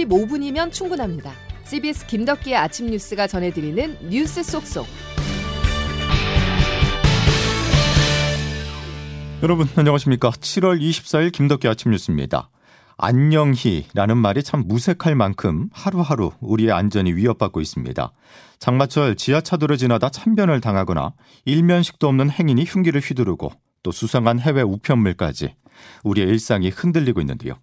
15분이면 충분합니다. CBS 김덕기의 아침 뉴스가 전해드리는 뉴스 속속. 여러분 안녕하십니까? 7월 24일 김덕기 아침 뉴스입니다. 안녕히라는 말이 참 무색할 만큼 하루하루 우리의 안전이 위협받고 있습니다. 장마철 지하차도를 지나다 참변을 당하거나 일면식도 없는 행인이 흉기를 휘두르고 또 수상한 해외 우편물까지 우리의 일상이 흔들리고 있는데요.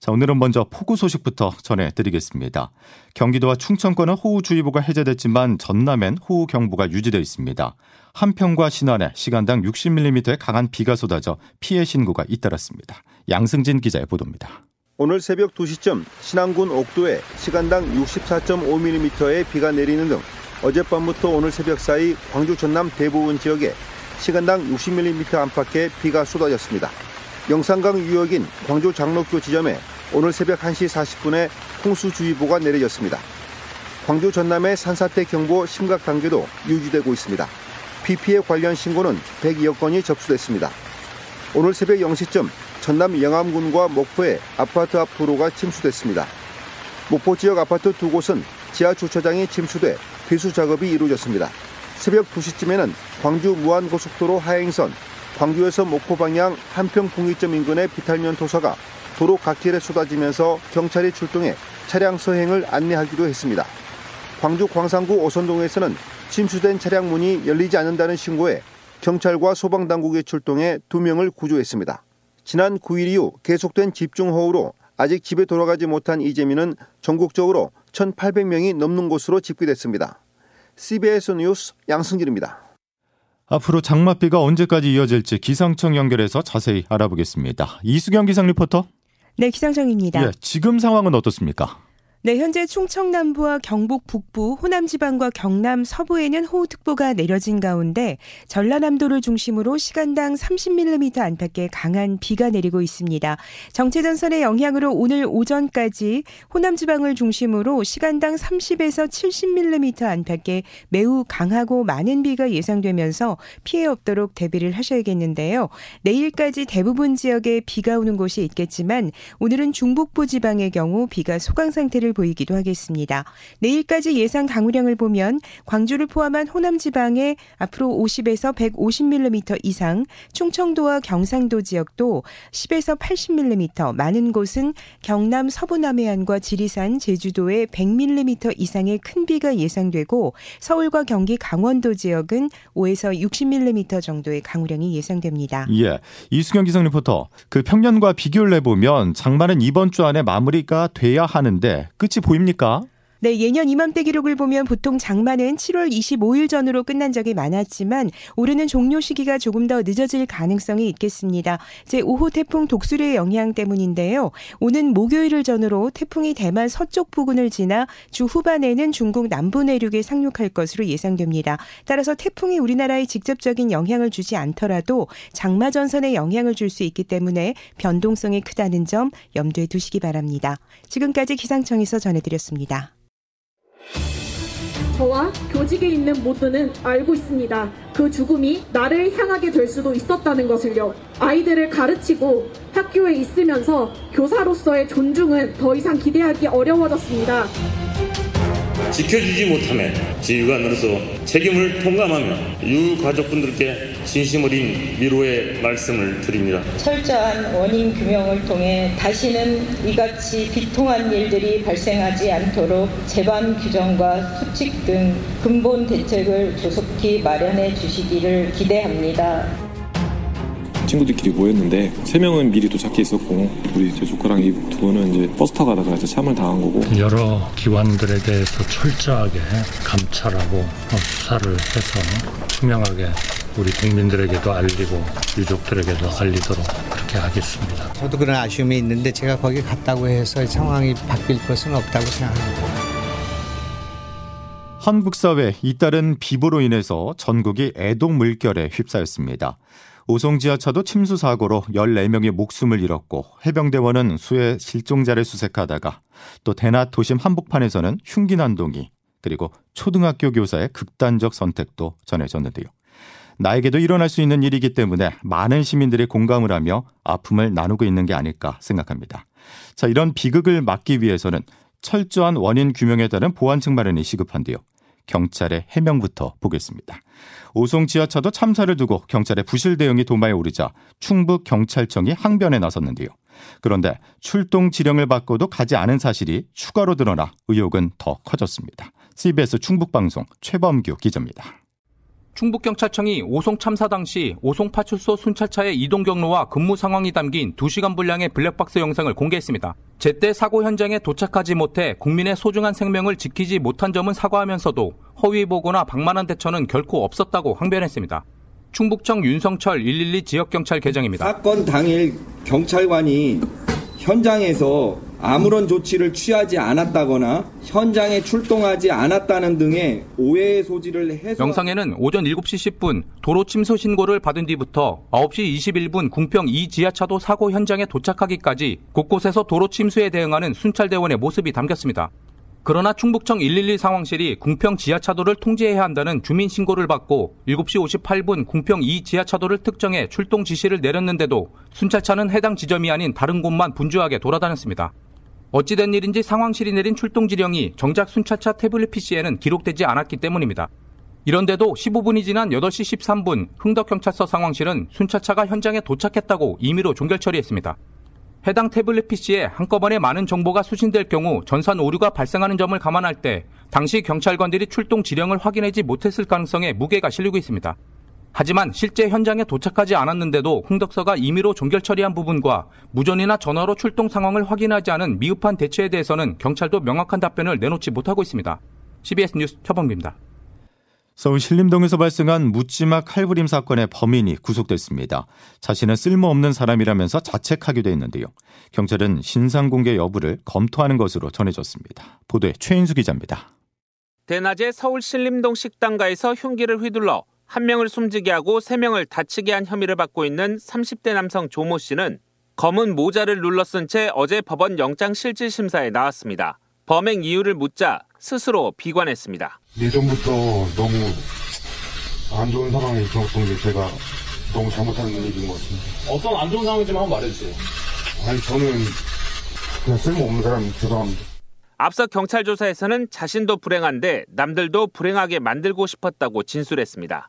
자, 오늘은 먼저 폭우 소식부터 전해드리겠습니다. 경기도와 충청권은 호우주의보가 해제됐지만 전남엔 호우경보가 유지되어 있습니다. 한평과 신안에 시간당 60mm의 강한 비가 쏟아져 피해 신고가 잇따랐습니다. 양승진 기자의 보도입니다. 오늘 새벽 2시쯤 신안군 옥도에 시간당 64.5mm의 비가 내리는 등 어젯밤부터 오늘 새벽 사이 광주 전남 대부분 지역에 시간당 60mm 안팎의 비가 쏟아졌습니다. 영산강 유역인 광주 장로교 지점에 오늘 새벽 1시 40분에 홍수주의보가 내려졌습니다. 광주 전남의 산사태 경보 심각 단계도 유지되고 있습니다. 비 피해 관련 신고는 102여 건이 접수됐습니다. 오늘 새벽 0시쯤 전남 영암군과 목포의 아파트 앞 도로가 침수됐습니다. 목포 지역 아파트 두 곳은 지하 주차장이 침수돼 배수 작업이 이루어졌습니다. 새벽 2시쯤에는 광주 무안고속도로 하행선 광주에서 목포 방향 한평 풍의점 인근의 비탈면 도서가 도로 갓길에 쏟아지면서 경찰이 출동해 차량 서행을 안내하기도 했습니다. 광주 광산구 오선동에서는 침수된 차량 문이 열리지 않는다는 신고에 경찰과 소방당국이 출동해 두 명을 구조했습니다. 지난 9일 이후 계속된 집중호우로 아직 집에 돌아가지 못한 이재민은 전국적으로 1,800명이 넘는 곳으로 집계됐습니다. CBS 뉴스 양승길입니다. 앞으로 장맛비가 언제까지 이어질지 기상청 연결해서 자세히 알아보겠습니다. 이수경 기상 리포터. 네, 기상청입니다. 예, 지금 상황은 어떻습니까? 네, 현재 충청 남부와 경북 북부, 호남 지방과 경남 서부에는 호우특보가 내려진 가운데 전라남도를 중심으로 시간당 30mm 안팎의 강한 비가 내리고 있습니다. 정체전선의 영향으로 오늘 오전까지 호남 지방을 중심으로 시간당 30에서 70mm 안팎의 매우 강하고 많은 비가 예상되면서 피해 없도록 대비를 하셔야겠는데요. 내일까지 대부분 지역에 비가 오는 곳이 있겠지만 오늘은 중북부 지방의 경우 비가 소강 상태를 보이기도 하겠습니다. 내일까지 예상 강우량을 보면 광주를 포함한 호남 지방에 앞으로 50에서 150mm 이상, 충청도와 경상도 지역도 10에서 80mm, 많은 곳은 경남 서부 남해안과 지리산, 제주도에 100mm 이상의 큰 비가 예상되고 서울과 경기 강원도 지역은 5에서 60mm 정도의 강우량이 예상됩니다. 예. 이수경 기상 리포터. 그 평년과 비교를 해 보면 장마는 이번 주 안에 마무리가 돼야 하는데 끝이 보입니까? 네, 예년 이맘때 기록을 보면 보통 장마는 7월 25일 전으로 끝난 적이 많았지만 올해는 종료 시기가 조금 더 늦어질 가능성이 있겠습니다. 제 5호 태풍 독수리의 영향 때문인데요. 오는 목요일을 전후로 태풍이 대만 서쪽 부근을 지나 주 후반에는 중국 남부 내륙에 상륙할 것으로 예상됩니다. 따라서 태풍이 우리나라에 직접적인 영향을 주지 않더라도 장마 전선에 영향을 줄 수 있기 때문에 변동성이 크다는 점 염두에 두시기 바랍니다. 지금까지 기상청에서 전해드렸습니다. 저와 교직에 있는 모두는 알고 있습니다. 그 죽음이 나를 향하게 될 수도 있었다는 것을요. 아이들을 가르치고 학교에 있으면서 교사로서의 존중은 더 이상 기대하기 어려워졌습니다. 지켜주지 지휘가 늘어서 책임을 통감하며 유가족분들께 진심 어린 위로의 말씀을 드립니다. 철저한 원인 규명을 통해 다시는 이같이 비통한 일들이 발생하지 않도록 재반 규정과 수칙 등 근본 대책을 조속히 마련해 주시기를 기대합니다. 친구들끼리 모였는데 세 명은 미리 도착해 있었고 우리 제 조카랑 이 두 분은 이제 버스 타고 가다가 이제 참을 당한 거고 여러 기관들에 대해서 철저하게 감찰하고 수사를 해서 투명하게 우리 국민들에게도 알리고 유족들에게도 알리도록 그렇게 하겠습니다. 저도 그런 아쉬움이 있는데 제가 거기 갔다고 해서 상황이 바뀔 것은 없다고 생각합니다. 한국 사회 잇따른 비보로 인해서 전국이 애동 물결에 휩싸였습니다. 오송 지하차도 침수 사고로 14명이 목숨을 잃었고 해병대원은 수해 실종자를 수색하다가 또 대낮 도심 한복판에서는 흉기 난동이 그리고 초등학교 교사의 극단적 선택도 전해졌는데요. 나에게도 일어날 수 있는 일이기 때문에 많은 시민들이 공감을 하며 아픔을 나누고 있는 게 아닐까 생각합니다. 자, 이런 비극을 막기 위해서는 철저한 원인 규명에 따른 보완책 마련이 시급한데요. 경찰의 해명부터 보겠습니다. 오송 지하차도 참사를 두고 경찰의 부실 대응이 도마에 오르자 충북 경찰청이 항변에 나섰는데요. 그런데 출동 지령을 받고도 가지 않은 사실이 추가로 드러나 의혹은 더 커졌습니다. CBS 충북 방송 최범규 기자입니다. 충북경찰청이 오송 참사 당시 오송 파출소 순찰차의 이동 경로와 근무 상황이 담긴 2시간 분량의 블랙박스 영상을 공개했습니다. 제때 사고 현장에 도착하지 못해 국민의 소중한 생명을 지키지 못한 점은 사과하면서도 허위 보고나 방만한 대처는 결코 없었다고 항변했습니다. 충북청 윤성철 112 지역경찰 계장입니다. 사건 당일 경찰관이 현장에서 아무런 조치를 취하지 않았다거나 현장에 출동하지 않았다는 등의 오해의 소지를 해서 영상에는 오전 7시 10분 도로 침수 신고를 받은 뒤부터 9시 21분 궁평 2 지하차도 사고 현장에 도착하기까지 곳곳에서 도로 침수에 대응하는 순찰대원의 모습이 담겼습니다. 그러나 충북청 112 상황실이 궁평 지하차도를 통제해야 한다는 주민 신고를 받고 7시 58분 궁평 2 지하차도를 특정해 출동 지시를 내렸는데도 순찰차는 해당 지점이 아닌 다른 곳만 분주하게 돌아다녔습니다. 어찌된 일인지 상황실이 내린 출동 지령이 정작 순찰차 태블릿 PC에는 기록되지 않았기 때문입니다. 이런데도 15분이 지난 8시 13분 흥덕경찰서 상황실은 순찰차가 현장에 도착했다고 임의로 종결 처리했습니다. 해당 태블릿 PC에 한꺼번에 많은 정보가 수신될 경우 전산 오류가 발생하는 점을 감안할 때 당시 경찰관들이 출동 지령을 확인하지 못했을 가능성에 무게가 실리고 있습니다. 하지만 실제 현장에 도착하지 않았는데도 홍덕서가 임의로 종결 처리한 부분과 무전이나 전화로 출동 상황을 확인하지 않은 미흡한 대처에 대해서는 경찰도 명확한 답변을 내놓지 못하고 있습니다. CBS 뉴스 최범기입니다. 서울 신림동에서 발생한 묻지마 칼부림 사건의 범인이 구속됐습니다. 자신은 쓸모없는 사람이라면서 자책하기도 했는데요. 경찰은 신상 공개 여부를 검토하는 것으로 전해졌습니다. 보도에 최인수 기자입니다. 대낮에 서울 신림동 식당가에서 흉기를 휘둘러 한 명을 숨지게 하고 세 명을 다치게 한 혐의를 받고 있는 30대 남성 조모 씨는 검은 모자를 눌러 쓴 채 어제 법원 영장 실질 심사에 나왔습니다. 범행 이유를 묻자 스스로 비관했습니다. 예전부터 너무 안 좋은 상황에 있었던 게 제가 너무 잘못한 일인 것 같습니다. 어떤 안 좋은 상황인지 한번 말해주세요. 아니 저는 그냥 쓸모없는 사람 죄송합니다. 앞서 경찰 조사에서는 자신도 불행한데 남들도 불행하게 만들고 싶었다고 진술했습니다.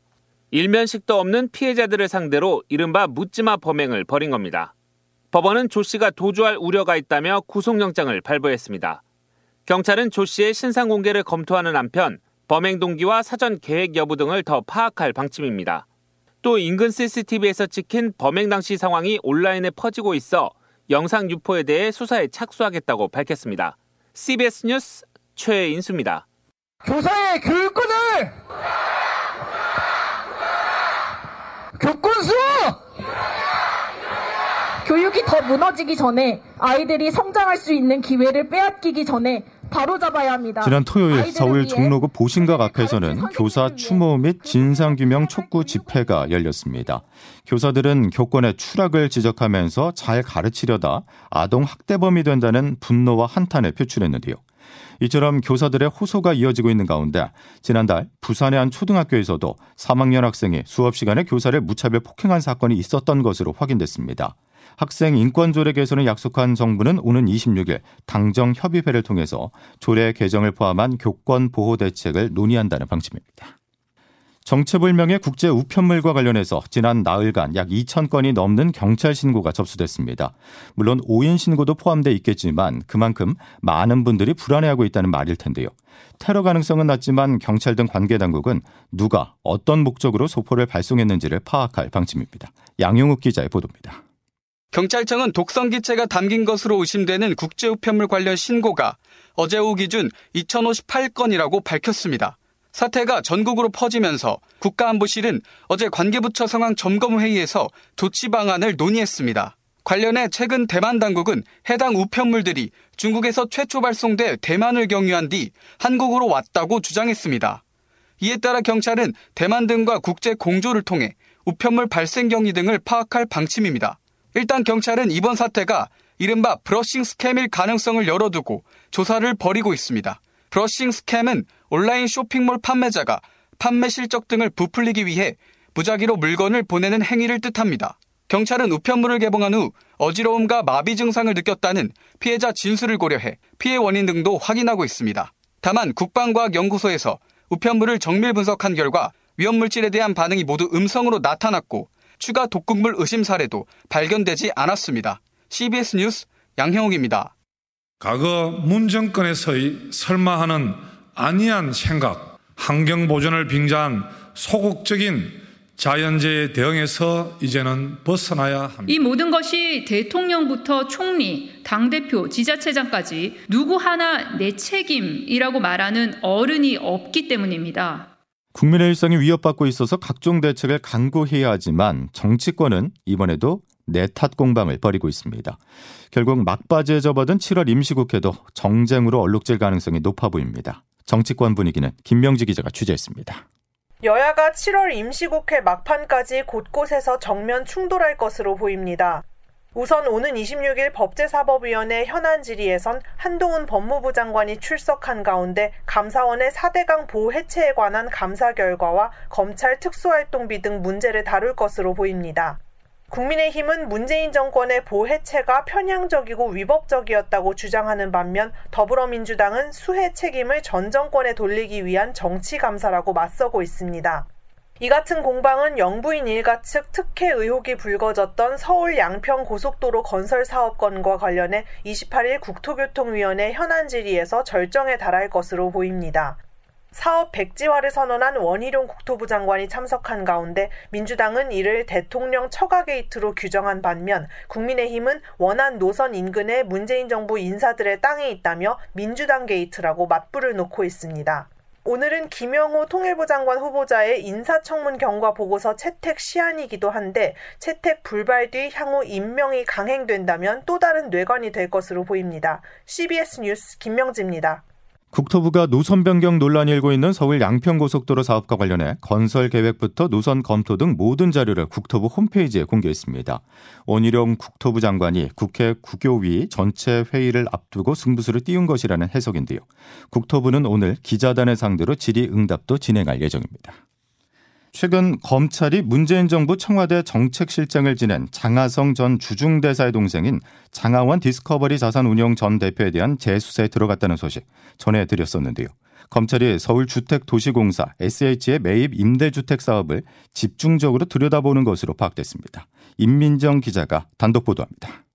일면식도 없는 피해자들을 상대로 이른바 묻지마 범행을 벌인 겁니다. 법원은 조 씨가 도주할 우려가 있다며 구속영장을 발부했습니다. 경찰은 조 씨의 신상 공개를 검토하는 한편 범행 동기와 사전 계획 여부 등을 더 파악할 방침입니다. 또 인근 CCTV에서 찍힌 범행 당시 상황이 온라인에 퍼지고 있어 영상 유포에 대해 수사에 착수하겠다고 밝혔습니다. CBS 뉴스 최인수입니다. 교사의 교육권을 교권수 교육이 더 무너지기 전에 아이들이 성장할 수 있는 기회를 빼앗기기 전에 바로 잡아야 합니다. 지난 토요일 서울 종로구 보신각 앞에서는 교사 추모 및 진상규명 촉구 집회가 열렸습니다. 교사들은 교권의 추락을 지적하면서 잘 가르치려다 아동 학대범이 된다는 분노와 한탄을 표출했는데요. 이처럼 교사들의 호소가 이어지고 있는 가운데 지난달 부산의 한 초등학교에서도 3학년 학생이 수업 시간에 교사를 무차별 폭행한 사건이 있었던 것으로 확인됐습니다. 학생 인권 조례 개선을 약속한 정부는 오는 26일 당정 협의회를 통해서 조례 개정을 포함한 교권 보호 대책을 논의한다는 방침입니다. 정체불명의 국제 우편물과 관련해서 지난 나흘간 약 2천 건이 넘는 경찰 신고가 접수됐습니다. 물론 오인 신고도 포함돼 있겠지만 그만큼 많은 분들이 불안해하고 있다는 말일 텐데요. 테러 가능성은 낮지만 경찰 등 관계 당국은 누가 어떤 목적으로 소포를 발송했는지를 파악할 방침입니다. 양용욱 기자의 보도입니다. 경찰청은 독성기체가 담긴 것으로 의심되는 국제우편물 관련 신고가 어제 오후 기준 2058건이라고 밝혔습니다. 사태가 전국으로 퍼지면서 국가안보실은 어제 관계부처 상황 점검 회의에서 조치 방안을 논의했습니다. 관련해 최근 대만 당국은 해당 우편물들이 중국에서 최초 발송돼 대만을 경유한 뒤 한국으로 왔다고 주장했습니다. 이에 따라 경찰은 대만 등과 국제 공조를 통해 우편물 발생 경위 등을 파악할 방침입니다. 일단 경찰은 이번 사태가 이른바 브러싱 스캠일 가능성을 열어두고 조사를 벌이고 있습니다. 브러싱 스캠은 온라인 쇼핑몰 판매자가 판매 실적 등을 부풀리기 위해 무작위로 물건을 보내는 행위를 뜻합니다. 경찰은 우편물을 개봉한 후 어지러움과 마비 증상을 느꼈다는 피해자 진술을 고려해 피해 원인 등도 확인하고 있습니다. 다만 국방과학연구소에서 우편물을 정밀 분석한 결과 위험물질에 대한 반응이 모두 음성으로 나타났고 추가 독극물 의심 사례도 발견되지 않았습니다. CBS 뉴스 양형욱입니다. 과거 문 정권에서의 설마 하는 아니한 생각, 환경 보존을 빙자한 소극적인 자연재해 대응에서 이제는 벗어나야 합니다. 이 모든 것이 대통령부터 총리, 당대표, 지자체장까지 누구 하나 내 책임이라고 말하는 어른이 없기 때문입니다. 국민의 일상이 위협받고 있어서 각종 대책을 강구해야 하지만 정치권은 이번에도 내탓 공방을 벌이고 있습니다. 결국 막바지에 접어든 7월 임시국회도 정쟁으로 얼룩질 가능성이 높아 보입니다. 정치권 분위기는 김명지 기자가 취재했습니다. 여야가 7월 임시국회 막판까지 곳곳에서 정면 충돌할 것으로 보입니다. 우선 오는 26일 법제사법위원회 현안 질의에선 한동훈 법무부 장관이 출석한 가운데 감사원의 4대강 보호 해체에 관한 감사 결과와 검찰 특수활동비 등 문제를 다룰 것으로 보입니다. 국민의힘은 문재인 정권의 보 해체가 편향적이고 위법적이었다고 주장하는 반면 더불어민주당은 수해 책임을 전 정권에 돌리기 위한 정치 감사라고 맞서고 있습니다. 이 같은 공방은 영부인 일가 측 특혜 의혹이 불거졌던 서울 양평 고속도로 건설 사업건과 관련해 28일 국토교통위원회 현안 질의에서 절정에 달할 것으로 보입니다. 사업 백지화를 선언한 원희룡 국토부 장관이 참석한 가운데 민주당은 이를 대통령 처가 게이트로 규정한 반면 국민의힘은 원안 노선 인근에 문재인 정부 인사들의 땅이 있다며 민주당 게이트라고 맞불을 놓고 있습니다. 오늘은 김영호 통일부 장관 후보자의 인사청문 경과 보고서 채택 시한이기도 한데 채택 불발 뒤 향후 임명이 강행된다면 또 다른 뇌관이 될 것으로 보입니다. CBS 뉴스 김명지입니다. 국토부가 노선 변경 논란이 일고 있는 서울 양평고속도로 사업과 관련해 건설 계획부터 노선 검토 등 모든 자료를 국토부 홈페이지에 공개했습니다. 원희룡 국토부 장관이 국회 국교위 전체 회의를 앞두고 승부수를 띄운 것이라는 해석인데요. 국토부는 오늘 기자단을 상대로 질의응답도 진행할 예정입니다. 최근 검찰이 문재인 정부 청와대 정책실장을 지낸 장하성 전 주중대사의 동생인 장하원 디스커버리 자산운용 전 대표에 대한 재수사에 들어갔다는 소식 전해드렸었는데요. 검찰이 서울주택도시공사 SH의 매입 임대주택 사업을 집중적으로 들여다보는 것으로 파악됐습니다. 임민정 기자가 단독 보도합니다.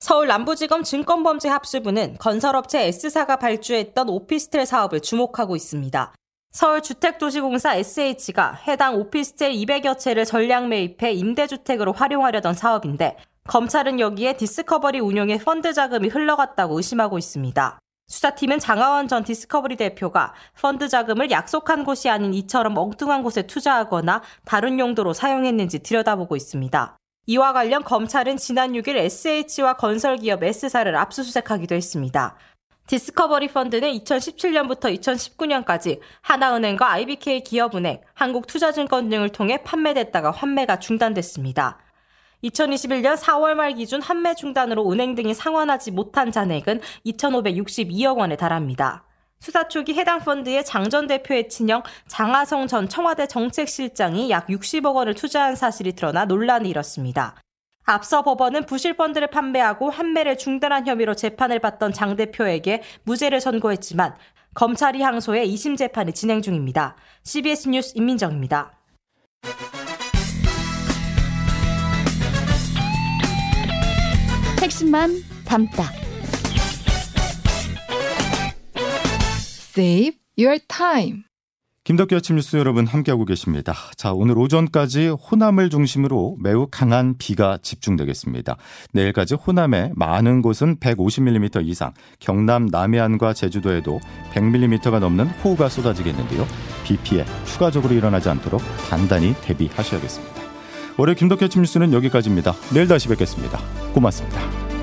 서울 남부지검 증권범죄 합수부는 건설업체 S사가 발주했던 오피스텔 사업을 주목하고 있습니다. 서울주택도시공사 SH가 해당 오피스텔 200여 채를 전량 매입해 임대주택으로 활용하려던 사업인데 검찰은 여기에 디스커버리 운용의 펀드 자금이 흘러갔다고 의심하고 있습니다. 수사팀은 장하원 전 디스커버리 대표가 펀드 자금을 약속한 곳이 아닌 이처럼 엉뚱한 곳에 투자하거나 다른 용도로 사용했는지 들여다보고 있습니다. 이와 관련 검찰은 지난 6일 SH와 건설기업 S사를 압수수색하기도 했습니다. 디스커버리 펀드는 2017년부터 2019년까지 하나은행과 IBK 기업은행, 한국투자증권 등을 통해 판매됐다가 환매가 중단됐습니다. 2021년 4월 말 기준 환매 중단으로 은행 등이 상환하지 못한 잔액은 2,562억 원에 달합니다. 수사 초기 해당 펀드의 장전 대표의 친형 장하성 전 청와대 정책실장이 약 60억 원을 투자한 사실이 드러나 논란이 일었습니다. 앞서 법원은 부실펀드를 판매하고 환매를 중단한 혐의로 재판을 받던 장 대표에게 무죄를 선고했지만 검찰이 항소해 2심 재판이 진행 중입니다. CBS 뉴스 임민정입니다. 핵심만 담다. Save your time. 김덕기 아침 뉴스 여러분 함께하고 계십니다. 자, 오늘 오전까지 호남을 중심으로 매우 강한 비가 집중되겠습니다. 내일까지 호남에 많은 곳은 150mm 이상, 경남 남해안과 제주도에도 100mm가 넘는 호우가 쏟아지겠는데요. 비 피해 추가적으로 일어나지 않도록 단단히 대비하셔야겠습니다. 월요 김덕기 아침 뉴스는 여기까지입니다. 내일 다시 뵙겠습니다. 고맙습니다.